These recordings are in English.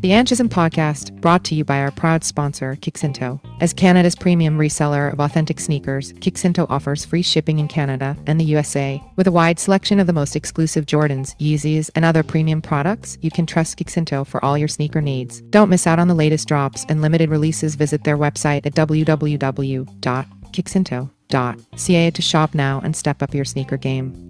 The Anshism podcast brought to you by our proud sponsor, Kickinto. As Canada's premium reseller of authentic sneakers, Kickinto offers free shipping in Canada and the USA. With a wide selection of the most exclusive Jordans, Yeezys, and other premium products, you can trust Kickinto for all your sneaker needs. Don't miss out on the latest drops and limited releases. Visit their website at www.kickinto.ca to shop now and step up your sneaker game.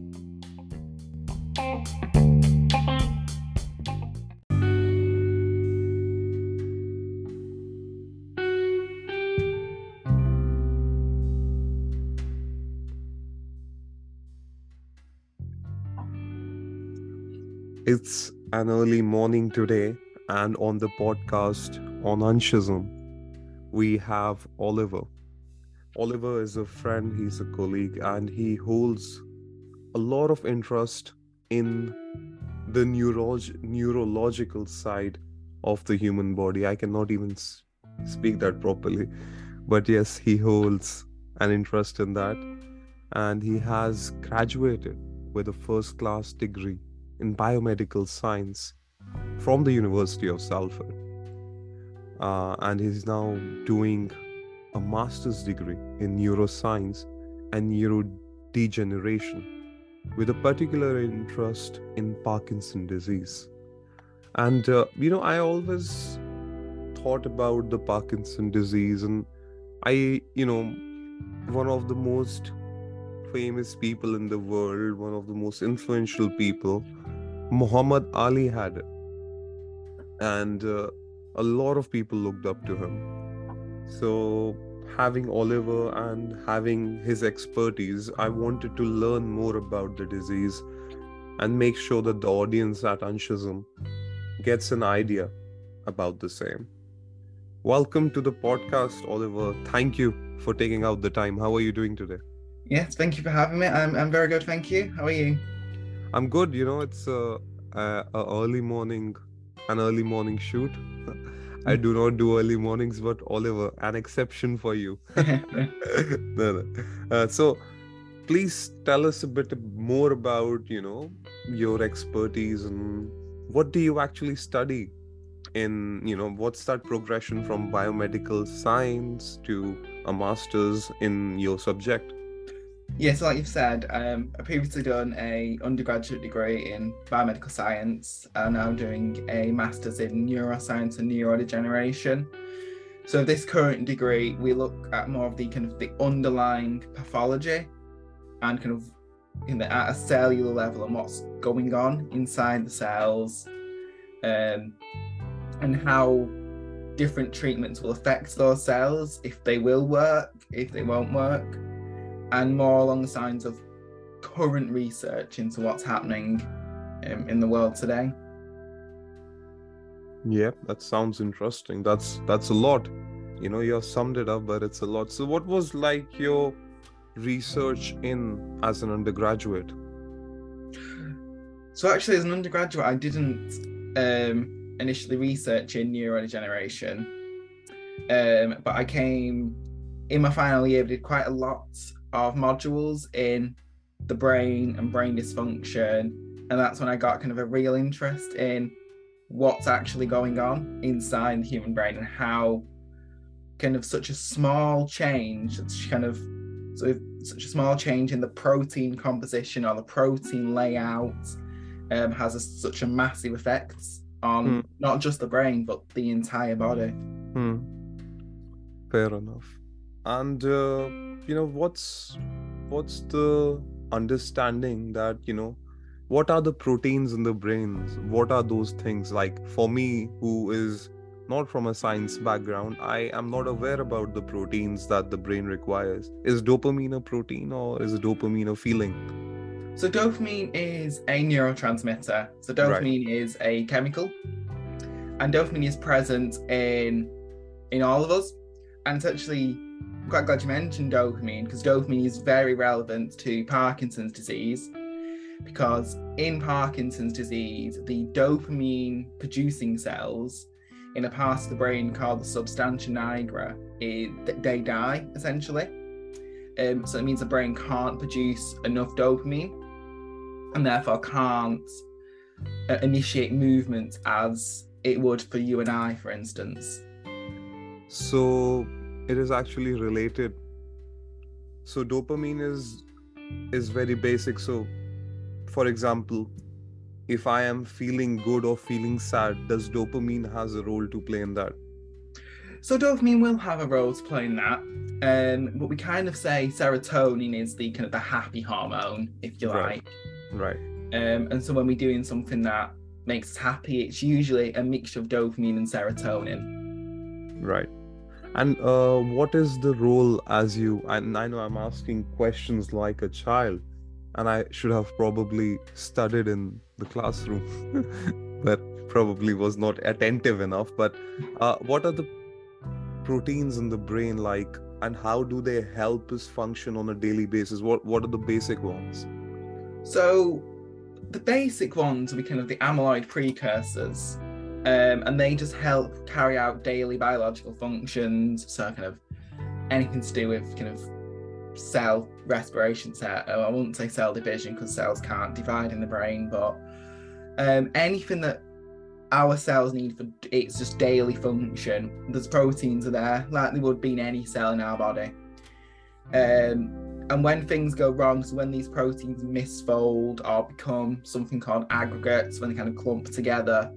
It's an early morning today, and on the podcast on Anshism, we have Oliver. Oliver is a friend, he's a colleague, and he holds a lot of interest in the neurolog- neurological side of the human body. I cannot even s- speak that properly, but yes, he holds an interest in that, and he has graduated with a first class degree in biomedical science from the University of Salford. Uh, and he's now doing a master's degree in neuroscience and neurodegeneration with a particular interest in Parkinson disease. And, uh, you know, I always thought about the Parkinson disease, and I, you know, one of the most famous people in the world, one of the most influential people, Muhammad Ali had it. And uh, a lot of people looked up to him. So, having Oliver and having his expertise, I wanted to learn more about the disease and make sure that the audience at Anshism gets an idea about the same. Welcome to the podcast, Oliver. Thank you for taking out the time. How are you doing today? Yes, thank you for having me. I'm, I'm very good, thank you. How are you? I'm good. You know, it's a, a, a early morning, an early morning shoot. I do not do early mornings, but Oliver, an exception for you. no, no. Uh, so, please tell us a bit more about you know your expertise and what do you actually study in you know what's that progression from biomedical science to a master's in your subject yeah, so like you've said, um, I previously done a undergraduate degree in biomedical science and now doing a master's in neuroscience and neurodegeneration. So this current degree, we look at more of the kind of the underlying pathology and kind of in the, at a cellular level and what's going on inside the cells, um, and how different treatments will affect those cells, if they will work, if they won't work and more along the lines of current research into what's happening um, in the world today. Yeah, that sounds interesting. That's that's a lot. You know, you have summed it up, but it's a lot. So, what was like your research in as an undergraduate? So, actually, as an undergraduate, I didn't um, initially research in neurodegeneration, um, but I came in my final year. Did quite a lot of modules in the brain and brain dysfunction. And that's when I got kind of a real interest in what's actually going on inside the human brain and how kind of such a small change, such kind of so such a small change in the protein composition or the protein layout um, has a, such a massive effect on Hmm. not just the brain but the entire body. Hmm. Fair enough. And uh, you know, what's what's the understanding that you know, what are the proteins in the brains? What are those things like? For me, who is not from a science background, I am not aware about the proteins that the brain requires. Is dopamine a protein or is dopamine a feeling? So dopamine is a neurotransmitter. So dopamine is a chemical, and dopamine is present in in all of us. And it's actually I'm quite glad you mentioned dopamine because dopamine is very relevant to Parkinson's disease. Because in Parkinson's disease, the dopamine producing cells in a part of the brain called the substantia nigra, is, they die essentially. Um, so it means the brain can't produce enough dopamine and therefore can't uh, initiate movement as it would for you and I, for instance. So it is actually related. So dopamine is is very basic. So for example, if I am feeling good or feeling sad, does dopamine has a role to play in that? So dopamine will have a role to play in that. Um, but we kind of say serotonin is the kind of the happy hormone, if you like Right. Right. Um, and so when we're doing something that makes us happy, it's usually a mixture of dopamine and serotonin. Right. And uh, what is the role as you? And I know I'm asking questions like a child, and I should have probably studied in the classroom, but probably was not attentive enough. But uh, what are the proteins in the brain like, and how do they help us function on a daily basis? What What are the basic ones? So the basic ones be kind of the amyloid precursors. Um, and they just help carry out daily biological functions. So kind of anything to do with kind of cell respiration cell. I wouldn't say cell division because cells can't divide in the brain, but um, anything that our cells need for its just daily function. There's proteins are there, like they would be in any cell in our body. Um, and when things go wrong, so when these proteins misfold or become something called aggregates, when they kind of clump together,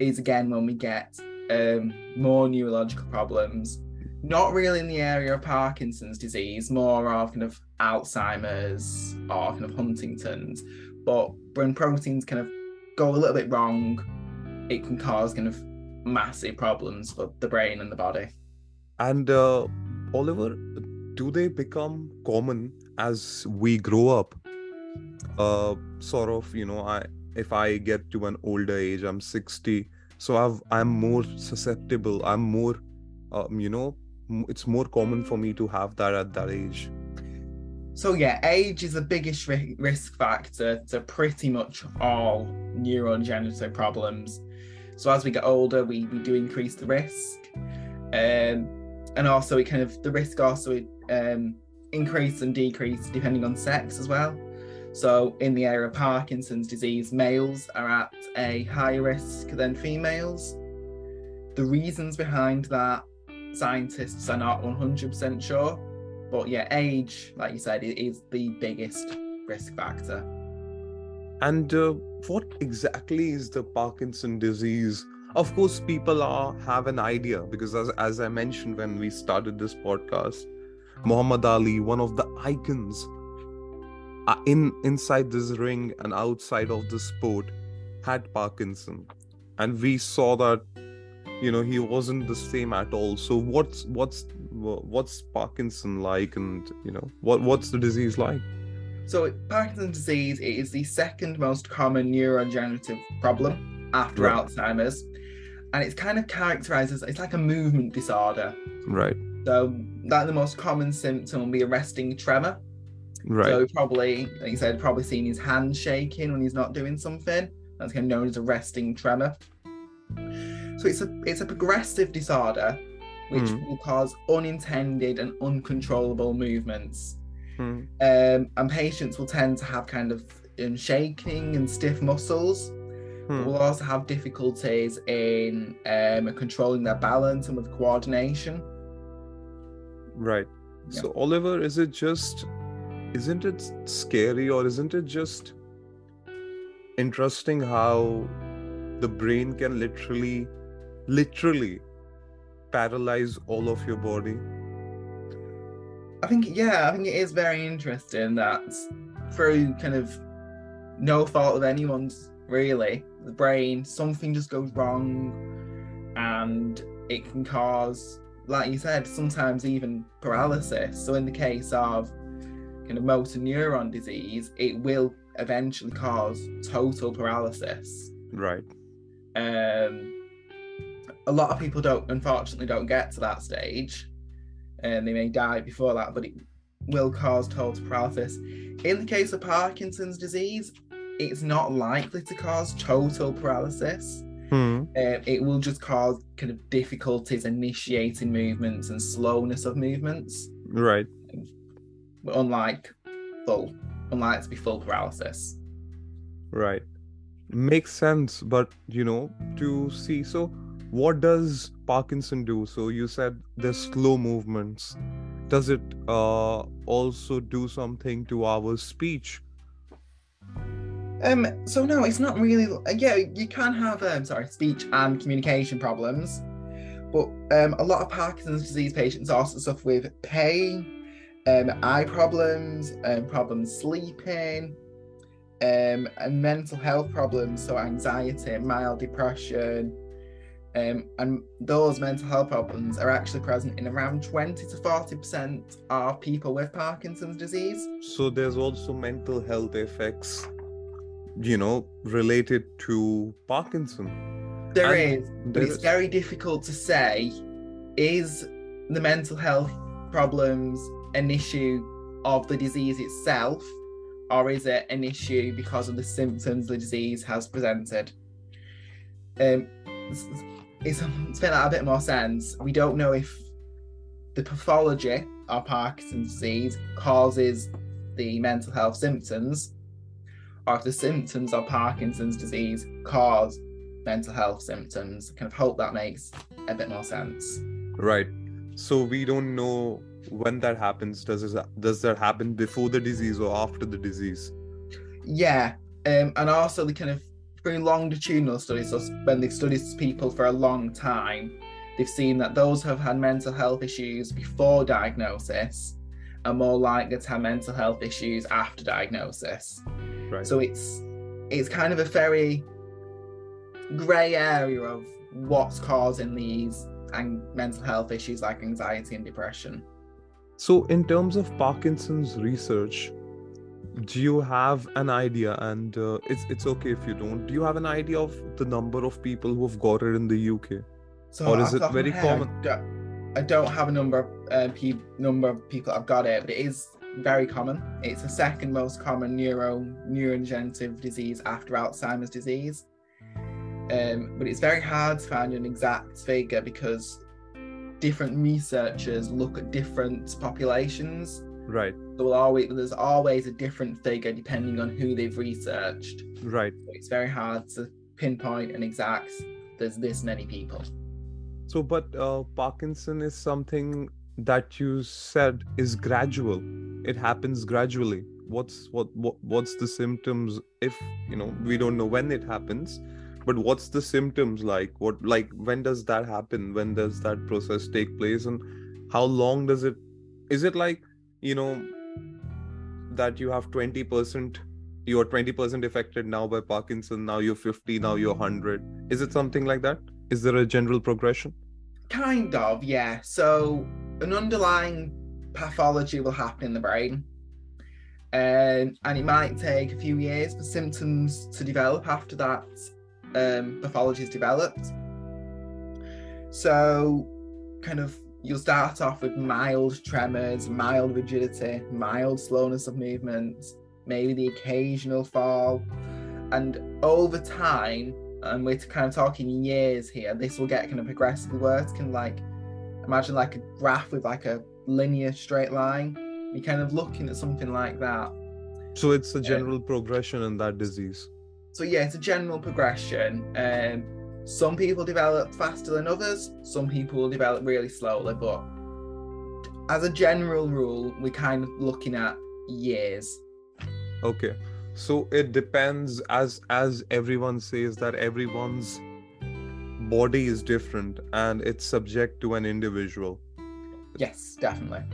is again when we get um, more neurological problems. Not really in the area of Parkinson's disease, more of kind of Alzheimer's or kind of Huntington's. But when proteins kind of go a little bit wrong, it can cause kind of massive problems for the brain and the body. And uh, Oliver, do they become common as we grow up? Uh, sort of, you know, I if I get to an older age, I'm 60, so I've I'm more susceptible. I'm more, um, you know, it's more common for me to have that at that age. So yeah, age is the biggest ri- risk factor to pretty much all neurodegenerative problems. So as we get older, we, we do increase the risk, um, and also it kind of the risk also um, increase and decrease depending on sex as well. So in the area of Parkinson's disease, males are at a higher risk than females. The reasons behind that, scientists are not 100% sure. But yeah, age, like you said, is the biggest risk factor. And uh, what exactly is the Parkinson disease? Of course, people are have an idea because, as, as I mentioned when we started this podcast, Muhammad Ali, one of the icons Uh, in inside this ring and outside of the sport, had Parkinson, and we saw that you know he wasn't the same at all. So what's what's what's Parkinson like, and you know what what's the disease like? So Parkinson's disease is the second most common neurodegenerative problem after Right. Alzheimer's. And it's kind of characterized as it's like a movement disorder. Right, So that the most common symptom will be a resting tremor. Right, So probably, like you said, probably seeing his hand shaking when he's not doing something. That's kind of known as a resting tremor. So it's a it's a progressive disorder which Hmm. will cause unintended and uncontrollable movements. Hmm. Um, and patients will tend to have kind of um, shaking and stiff muscles. Hmm. Will also have difficulties in um, controlling their balance and with coordination. Right. Yeah. So, Oliver, is it just, isn't it scary or isn't it just interesting how the brain can literally, literally paralyze all of your body? I think yeah, I think it is very interesting that through kind of no fault of anyone's really, the brain, something just goes wrong and it can cause, like you said, sometimes even paralysis. So in the case of kind of motor neuron disease, it will eventually cause total paralysis. Right. Um, a lot of people don't, unfortunately, don't get to that stage, and they may die before that. But it will cause total paralysis. In the case of Parkinson's disease, it's not likely to cause total paralysis. Hmm. Uh, it will just cause kind of difficulties initiating movements and slowness of movements, Right. But unlike full, unlike to be full paralysis. Right. makes sense but you know to see so what does parkinson do so you said there's slow movements does it uh, also do something to our speech Um, so no, it's not really. uh, Yeah, you can have um, sorry, speech and communication problems, but um, a lot of Parkinson's disease patients also suffer with pain, um, eye problems, um, problems sleeping, um, and mental health problems. So anxiety, mild depression, um, and those mental health problems are actually present in around twenty to forty percent of people with Parkinson's disease. so there's also mental health effects you know related to parkinson There And is, but it's is- very difficult to say is the mental health problems an issue of the disease itself or is it an issue because of the symptoms the disease has presented um it's, it's, a bit more sense we don't know if the pathology of parkinson's disease causes the mental health symptoms or if the symptoms of parkinson's disease cause mental health symptoms. Kind of hope that makes a bit more sense. right so we don't know when that happens does it, does that happen before the disease or after the disease Yeah, um, and also the kind of through longitudinal studies, so when they've studied people for a long time, they've seen that those who have had mental health issues before diagnosis are more likely to have mental health issues after diagnosis. right So it's it's kind of a very grey area of what's causing these and mental health issues like anxiety and depression. So, in terms of Parkinson's research, do you have an idea? And uh, it's it's okay if you don't. Do you have an idea of the number of people who have got it in the UK? So Or is it the top of very head, I common? don't- I don't have a number of uh, pe- number of people that have got it, but it is very common. It's the second most common neuro neurodegenerative disease after Alzheimer's disease. Um, but it's very hard to find an exact figure because different researchers look at different populations. Right, So always, there's always a different figure depending on who they've researched. right. So it's very hard to pinpoint an exact. There's this many people. So, but uh, Parkinson is something that you said is gradual. It happens gradually. What's what, what what's the symptoms? If you know, we don't know when it happens, but what's the symptoms like? What like when does that happen? When does that process take place? And how long does it? Is it like you know that you have twenty percent? You're twenty percent affected now by Parkinson. Now you're fifty. Now you're hundred. Is it something like that? Is there a general progression? Kind of, yeah. So an underlying pathology will happen in the brain. Um, and it might take a few years for symptoms to develop after that um, pathology is developed. So, kind of, you'll start off with mild tremors, mild rigidity, mild slowness of movement, maybe the occasional fall. And over time, and we're kind of talking years here, this will get kind of progressively worse. Can like imagine like a graph with like a linear straight line. You're kind of looking at something like that. So it's a general progression in that disease. So yeah, it's a general progression. Um, some people develop faster than others. Some people develop really slowly, but as a general rule, we're kind of looking at years. Okay. So it depends as as everyone says that everyone's body is different and it's subject to an individual. Yes, definitely.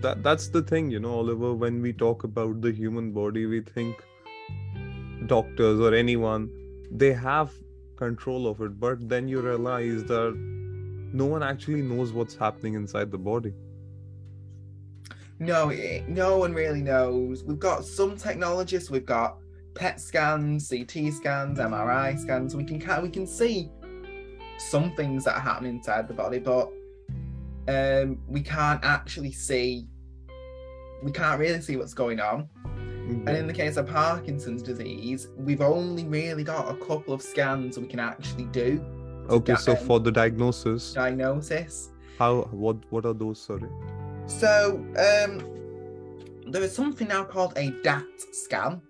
That that's the thing, you know, Oliver, when we talk about the human body, we think doctors or anyone they have control of it, but then you realize that no one actually knows what's happening inside the body. No, no one really knows. We've got some technologists. We've got PET scans, CT scans, MRI scans. We can we can see some things that happen inside the body, but um, we can't actually see. We can't really see what's going on. And in the case of Parkinson's disease, we've only really got a couple of scans we can actually do Okay, so for the diagnosis, diagnosis. how what what are those, sorry? So um, there is something now called a DAT scan.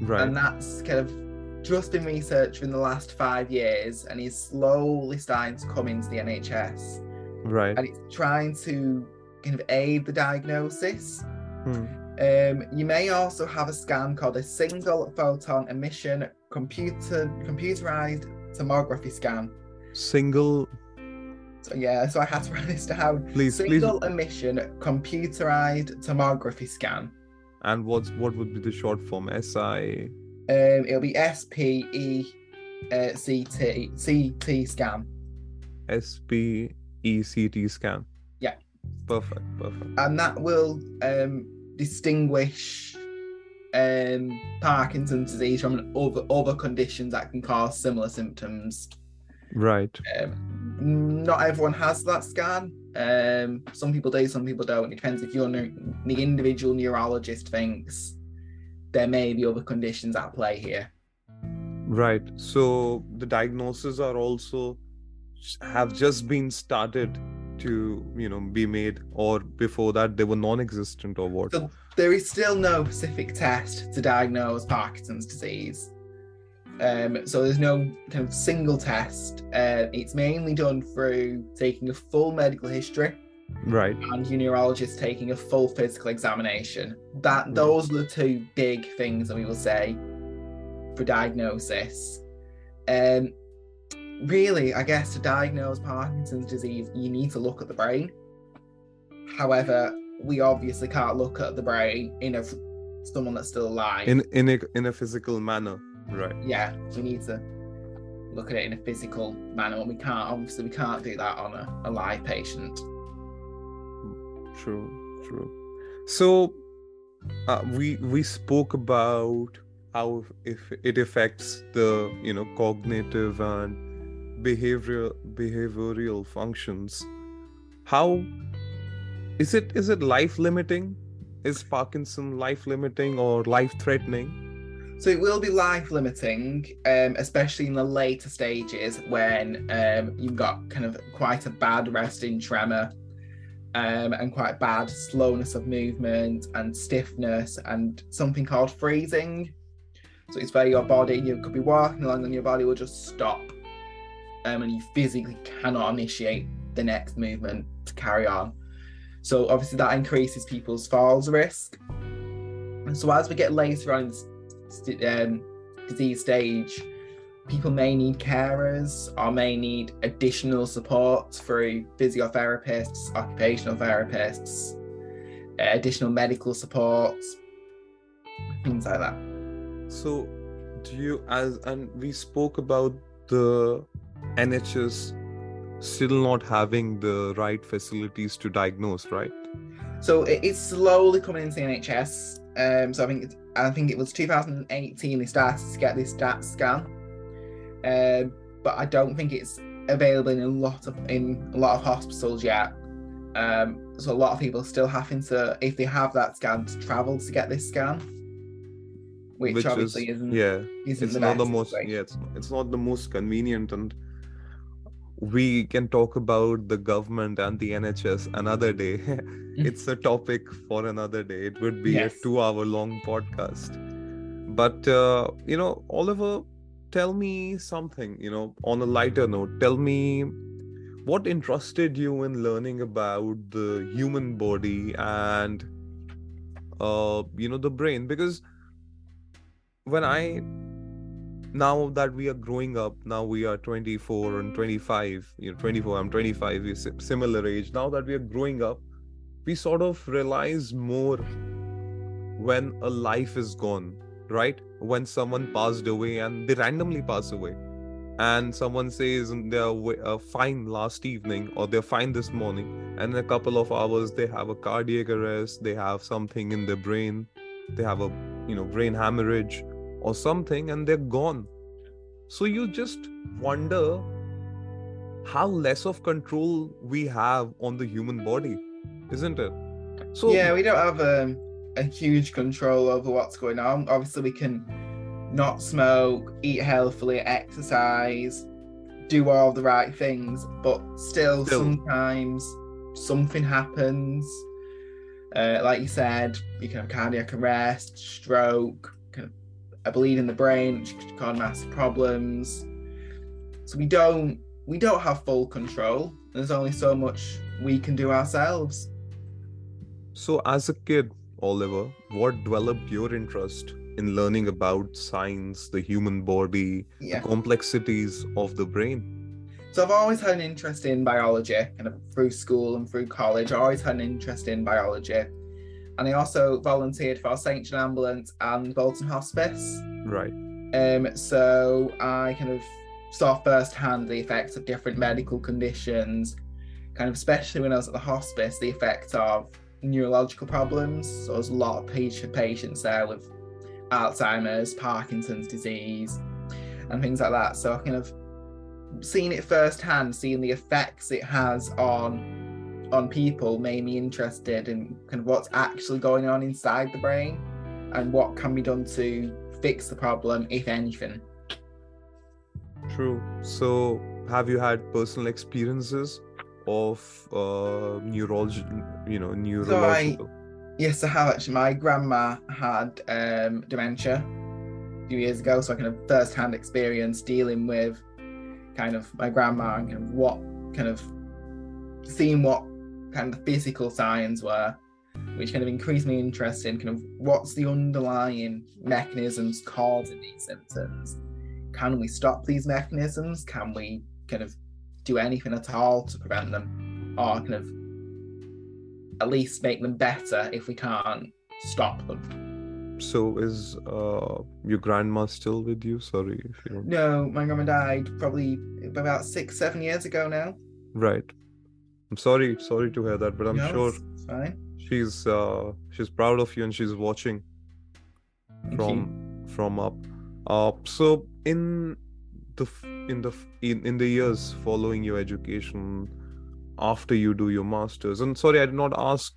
Right. and that's kind of just been researched in the last five years and is slowly starting to come into the NHS. Right. And it's trying to kind of aid the diagnosis. Hmm. Um, you may also have a scan called a single photon emission computer computerized tomography scan. Single. So yeah, so I had to write this down. Please, Single please. emission computerized tomography scan. And what's what would be the short form? SI. Um, it'll be S P E uh, C T C T scan, SPECT scan. Yeah. Perfect. Perfect. and that will um, distinguish um, Parkinson's disease from other other conditions that can cause similar symptoms. Right. Um, not everyone has that scan. Um, some people do, some people don't. It depends if your neu- the individual neurologist thinks there may be other conditions at play here. Right. So the diagnoses are also have just been started to you know be made, or before that they were non-existent, or what? So there is still no specific test to diagnose Parkinson's disease. Um, so there's no kind of single test. Uh, it's mainly done through taking a full medical history Right. and your neurologist taking a full physical examination. That those are the two big things that we will say for diagnosis. Um, really, I guess to diagnose Parkinson's disease, you need to look at the brain. However, we obviously can't look at the brain in a someone that's still alive. In in a in a physical manner. Right. yeah, we need to look at it in a physical manner, and we can't. Obviously, we can't do that on a, a live patient. True. True. So uh, we we spoke about how if it affects the you know cognitive and behavioral behavioral functions. How is it is it life limiting is parkinson life limiting or life threatening So it will be life limiting, um, especially in the later stages when um, you've got kind of quite a bad resting tremor um, and quite bad slowness of movement and stiffness and something called freezing. So it's where your body, you could be walking along and your body will just stop um, and you physically cannot initiate the next movement to carry on. So obviously that increases people's falls risk. And so as we get later on in this um, disease stage, people may need carers or may need additional support through physiotherapists, occupational therapists, uh, additional medical support, things like that. so do you as and we spoke about the nhs still not having the right facilities to diagnose right So it's slowly coming into the NHS. Um, so I think it's, I think it was 2018 they started to get this DAT scan, um, but I don't think it's available in a lot of in a lot of hospitals yet. Um, so a lot of people still having to, if they have that scan, to travel to get this scan, which, obviously is isn't yeah isn't it's the not the most way. yeah it's, it's not the most convenient and we can talk about the government and the nhs another day. It's a topic for another day. It would be Yes. a two hour long podcast. But uh, you know oliver tell me something you know on a lighter note. Tell me what interested you in learning about the human body and uh you know the brain? Because when i now that we are growing up now we are 24 and 25 you know 24 i'm 25 we're similar age. Now that we are growing up we sort of realize more when a life is gone right? When someone passed away and they randomly pass away. And someone says they're uh, fine last evening or they're fine this morning and in a couple of hours they have a cardiac arrest they have something in their brain they have a you know brain hemorrhage or something and they're gone so you just wonder how less of control we have on the human body isn't it so yeah, we don't have um, a huge control over what's going on. Obviously, we can not smoke, eat healthily, exercise, do all the right things, but still, Still. sometimes something happens. Uh, like you said, you can have cardiac arrest, stroke, a bleed in the brain, which could cause massive problems. So we don't we don't have full control. There's only so much we can do ourselves. So, as a kid, Oliver, what developed your interest in learning about science, the human body, Yeah. the complexities of the brain? So I've always had an interest in biology, kind of through school and through college. I always had an interest in biology. And I also volunteered for St. John Ambulance and Bolton Hospice. Right. Um, so I kind of saw firsthand the effects of different medical conditions, kind of especially when I was at the hospice, the effect of neurological problems. So there's a lot of patient, patients there with Alzheimer's, Parkinson's disease, and things like that. So I kind of seen it firsthand, seeing the effects it has on on people made me interested in kind of what's actually going on inside the brain and what can be done to fix the problem, if anything. True. So, have you had personal experiences of uh, neurology, you know, neurological? Yes, I have actually. My grandma had um, dementia a few years ago, so I kind of first-hand experience dealing with kind of my grandma and kind of what kind of seeing what kind of physical signs were, which kind of increased my interest in kind of what's the underlying mechanisms causing these symptoms. Can we stop these mechanisms? Can we kind of do anything at all to prevent them, or kind of at least make them better if we can't stop them. So, is uh, your grandma still with you? Sorry if you. No, my grandma died probably about six, seven years ago now. Right. I'm sorry, sorry to hear that, but I'm No, sure it's- it's fine. she's uh, she's proud of you and she's watching Thank from you. from up. Uh, so in the in the in, in the years following your education, after you do your masters, and sorry, I did not ask.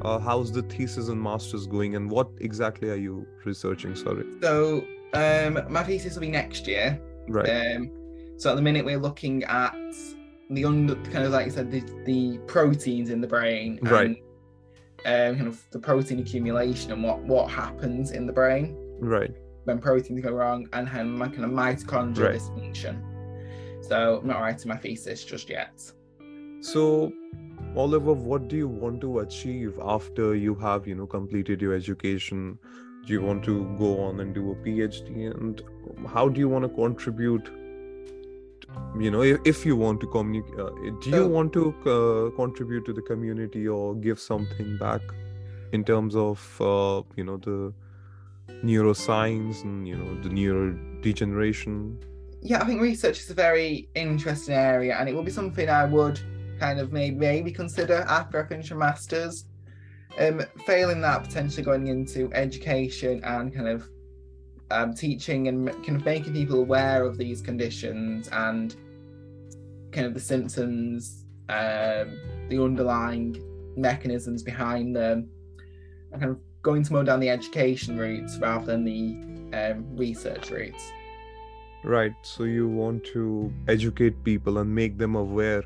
Uh, how's the thesis and masters going, and what exactly are you researching? Sorry. So um, my thesis will be next year. Right. Um, so at the minute we're looking at the under kind of like you said the, the proteins in the brain, Right. And, um, kind of the protein accumulation and what what happens in the brain right. when proteins go wrong, and how my kind of mitochondrial Right. dysfunction. So I'm not writing my thesis just yet. So, Oliver, what do you want to achieve after you have, you know, completed your education? Do you want to go on and do a PhD? And how do you want to contribute? You know, if, if you want to communicate, uh, do you want to uh, contribute to the community or give something back in terms of, uh, you know, the neuroscience and, you know, the neurodegeneration? yeah, I think research is a very interesting area, and it will be something I would kind of maybe maybe consider after I finish a masters. Um, failing that, potentially going into education and kind of um, teaching and kind of making people aware of these conditions and kind of the symptoms, um, the underlying mechanisms behind them, and kind of going to more down the education routes rather than the um, research routes. Right. So you want to educate people and make them aware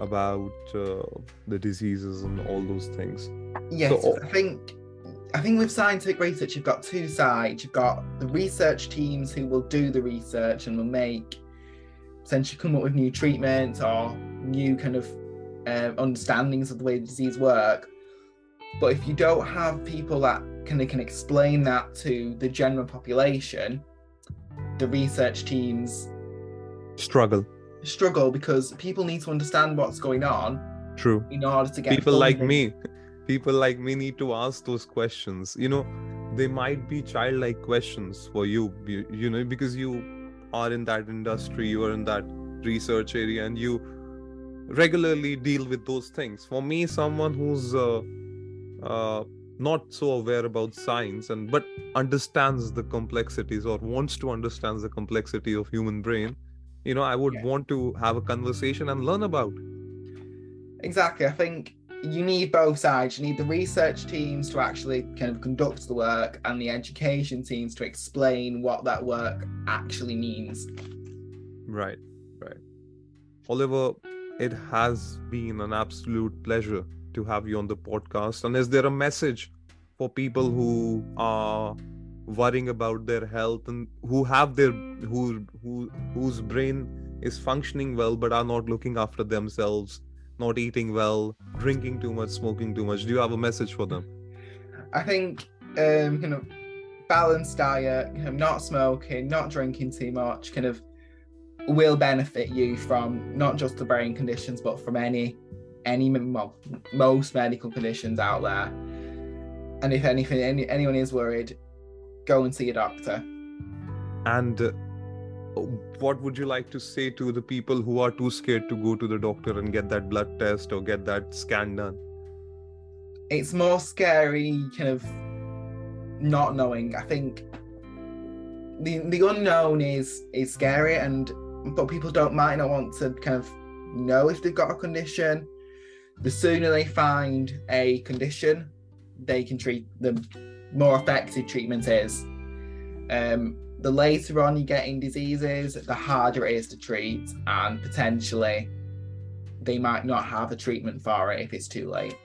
about uh, the diseases and all those things. Yes, So- I think I think with scientific research, you've got two sides. You've got the research teams who will do the research and will make essentially come up with new treatments or new kind of um, understandings of the way the disease work. But if you don't have people that of can explain that to the general population, the research teams Struggle. struggle because people need to understand what's going on True. in order to get People like me, people like me need to ask those questions. You know, they might be childlike questions for you, you, you know, because you are in that industry, you are in that research area, and you regularly deal with those things. For me, someone who's uh, uh, not so aware about science and but understands the complexities or wants to understand the complexity of human brain, you know, I would Yeah. want to have a conversation and learn about. Exactly. I think you need both sides. You need the research teams to actually kind of conduct the work and the education teams to explain what that work actually means. Right, right. Oliver, it has been an absolute pleasure to have you on the podcast. And is there a message for people who are worrying about their health and who have their who who whose brain is functioning well but are not looking after themselves not eating well drinking too much smoking too much. Do you have a message for them? I think um kind of balanced diet kind of not smoking not drinking too much kind of will benefit you from not just the brain conditions but from any any well, most medical conditions out there. And if anything any, anyone is worried go and see a doctor. And uh, what would you like to say to the people who are too scared to go to the doctor and get that blood test or get that scan done? It's more scary, kind of not knowing. I think the the unknown is is scary, and but people don't might not want to kind of know if they've got a condition. The sooner they find a condition, they can treat them more effective treatment is. Um, the later on you get in diseases, the harder it is to treat, and potentially they might not have a treatment for it if it's too late.